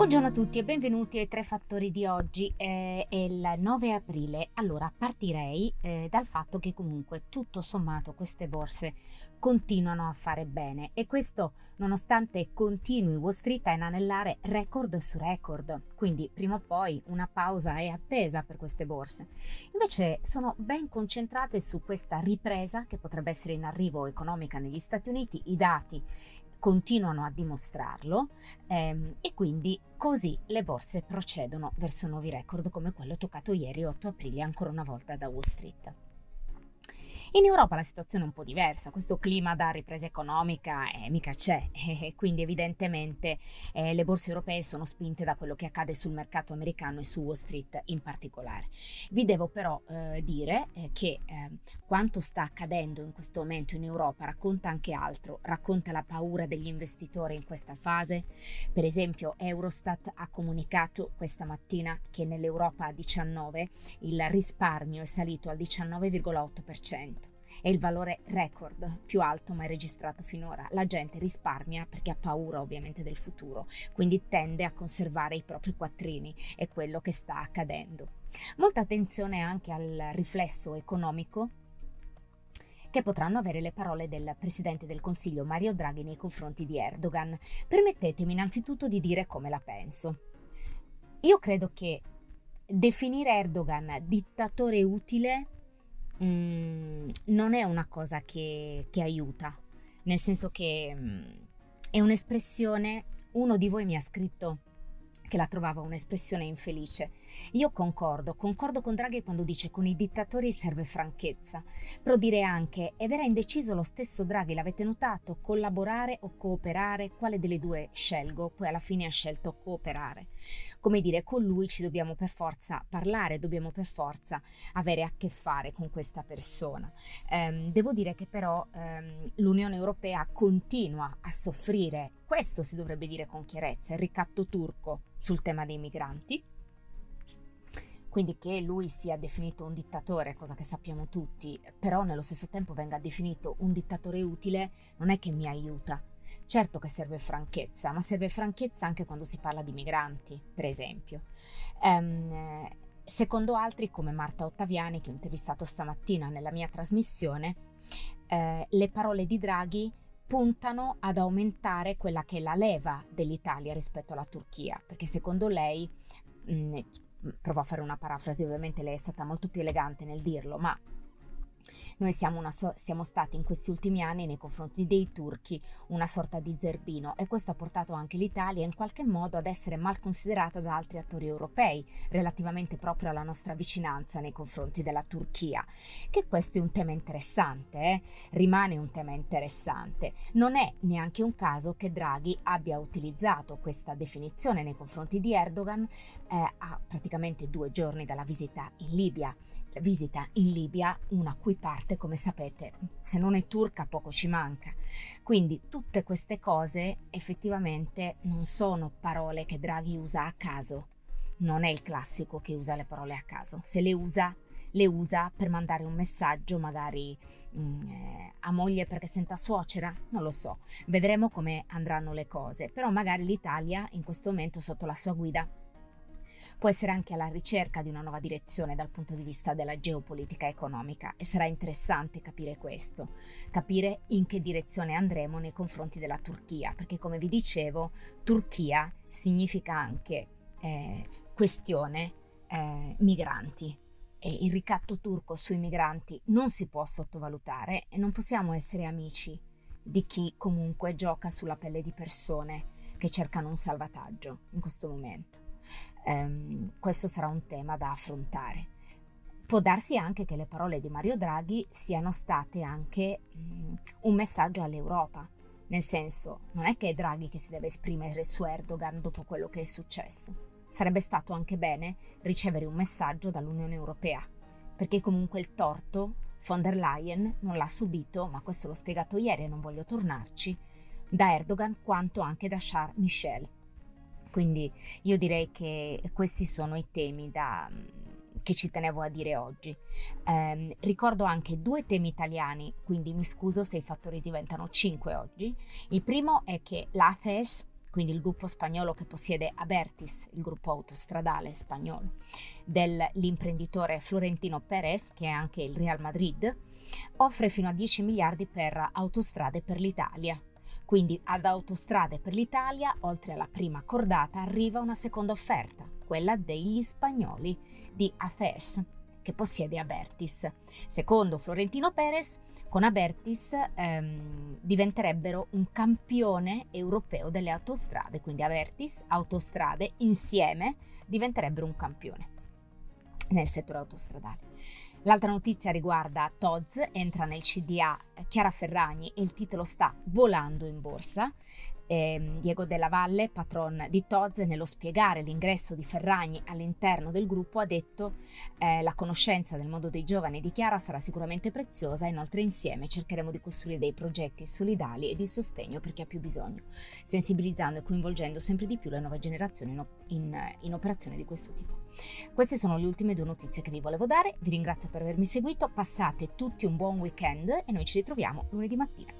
Buongiorno a tutti e benvenuti ai tre fattori di oggi. Eh, è il 9 aprile. Allora, partirei eh, dal fatto che comunque tutto sommato queste borse continuano a fare bene e questo nonostante continui Wall Street a inanellare record su record. Quindi prima o poi una pausa è attesa per queste borse. Invece sono ben concentrate su questa ripresa che potrebbe essere in arrivo economica negli Stati Uniti. I dati continuano a dimostrarlo ehm, e quindi così le borse procedono verso nuovi record come quello toccato ieri 8 aprile ancora una volta da Wall Street. In Europa la situazione è un po' diversa, questo clima da ripresa economica eh, mica c'è e quindi evidentemente eh, le borse europee sono spinte da quello che accade sul mercato americano e su Wall Street in particolare. Vi devo però eh, dire eh, che ehm, quanto sta accadendo in questo momento in Europa racconta anche altro, racconta la paura degli investitori in questa fase. Per esempio Eurostat ha comunicato questa mattina che nell'Europa a 19 il risparmio è salito al 19,8% è il valore record più alto mai registrato finora. La gente risparmia perché ha paura ovviamente del futuro, quindi tende a conservare i propri quattrini, è quello che sta accadendo. Molta attenzione anche al riflesso economico che potranno avere le parole del Presidente del Consiglio Mario Draghi nei confronti di Erdogan. Permettetemi innanzitutto di dire come la penso. Io credo che definire Erdogan dittatore utile mm, non è una cosa che, che, aiuta, nel senso che mm, è un'espressione, uno di voi mi ha scritto che la trovava un'espressione infelice. Io concordo, concordo con Draghi quando dice con i dittatori serve franchezza, però dire anche, ed era indeciso lo stesso Draghi, l'avete notato, collaborare o cooperare, quale delle due scelgo? Poi alla fine ha scelto cooperare. Come dire, con lui ci dobbiamo per forza parlare, dobbiamo per forza avere a che fare con questa persona. Um, devo dire che però um, l'Unione Europea continua a soffrire, questo si dovrebbe dire con chiarezza, il ricatto turco sul tema dei migranti quindi che lui sia definito un dittatore, cosa che sappiamo tutti, però nello stesso tempo venga definito un dittatore utile, non è che mi aiuta. Certo che serve franchezza, ma serve franchezza anche quando si parla di migranti, per esempio. Um, secondo altri, come Marta Ottaviani, che ho intervistato stamattina nella mia trasmissione, eh, le parole di Draghi puntano ad aumentare quella che è la leva dell'Italia rispetto alla Turchia, perché secondo lei mh, provo a fare una parafrasi, ovviamente lei è stata molto più elegante nel dirlo, ma noi siamo, so- siamo, stati in questi ultimi anni nei confronti dei turchi una sorta di zerbino e questo ha portato anche l'Italia in qualche modo ad essere mal considerata da altri attori europei relativamente proprio alla nostra vicinanza nei confronti della Turchia. Che questo è un tema interessante, eh? rimane un tema interessante. Non è neanche un caso che Draghi abbia utilizzato questa definizione nei confronti di Erdogan eh, a praticamente due giorni dalla visita in Libia visita in Libia, una cui parte, come sapete, se non è turca poco ci manca. Quindi tutte queste cose effettivamente non sono parole che Draghi usa a caso. Non è il classico che usa le parole a caso. Se le usa, le usa per mandare un messaggio magari mh, mm, eh, a moglie perché senta suocera? Non lo so. Vedremo come andranno le cose. Però magari l'Italia in questo momento sotto la sua guida può essere anche alla ricerca di una nuova direzione dal punto di vista della geopolitica economica e sarà interessante capire questo, capire in che direzione andremo nei confronti della Turchia, perché come vi dicevo, Turchia significa anche eh, questione eh, migranti. E il ricatto turco sui migranti non si può sottovalutare e non possiamo essere amici di chi comunque gioca sulla pelle di persone che cercano un salvataggio in questo momento. Ehm, questo sarà un tema da affrontare. Può darsi anche che le parole di Mario Draghi siano state anche mh, mm, un messaggio all'Europa, nel senso non è che è Draghi che si deve esprimere su Erdogan dopo quello che è successo. Sarebbe stato anche bene ricevere un messaggio dall'Unione Europea, perché comunque il torto von der Leyen non l'ha subito, ma questo l'ho spiegato ieri e non voglio tornarci, da Erdogan quanto anche da Charles Michel. Quindi io direi che questi sono i temi da, che ci tenevo a dire oggi. Eh, ricordo anche due temi italiani, quindi mi scuso se i fattori diventano cinque oggi. Il primo è che l'ACES, quindi il gruppo spagnolo che possiede Abertis, il gruppo autostradale spagnolo, dell'imprenditore Florentino Perez, che è anche il Real Madrid, offre fino a 10 miliardi per autostrade per l'Italia. Quindi ad Autostrade per l'Italia, oltre alla prima cordata, arriva una seconda offerta, quella degli spagnoli di AFES, che possiede Abertis. Secondo Florentino Perez, con Abertis ehm, diventerebbero un campione europeo delle autostrade, quindi Abertis, autostrade insieme diventerebbero un campione nel settore autostradale. L'altra notizia riguarda Toz, entra nel CDA Chiara Ferragni e il titolo sta volando in borsa. Eh, Diego Della Valle, patron di Toz, nello spiegare l'ingresso di Ferragni all'interno del gruppo ha detto eh, la conoscenza del mondo dei giovani di Chiara sarà sicuramente preziosa, inoltre insieme cercheremo di costruire dei progetti solidali e di sostegno per chi ha più bisogno, sensibilizzando e coinvolgendo sempre di più le nuove generazioni in, in, in operazioni di questo tipo. Queste sono le ultime due notizie che vi volevo dare, vi ringrazio per avermi seguito, passate tutti un buon weekend e noi ci ritroviamo lunedì mattina.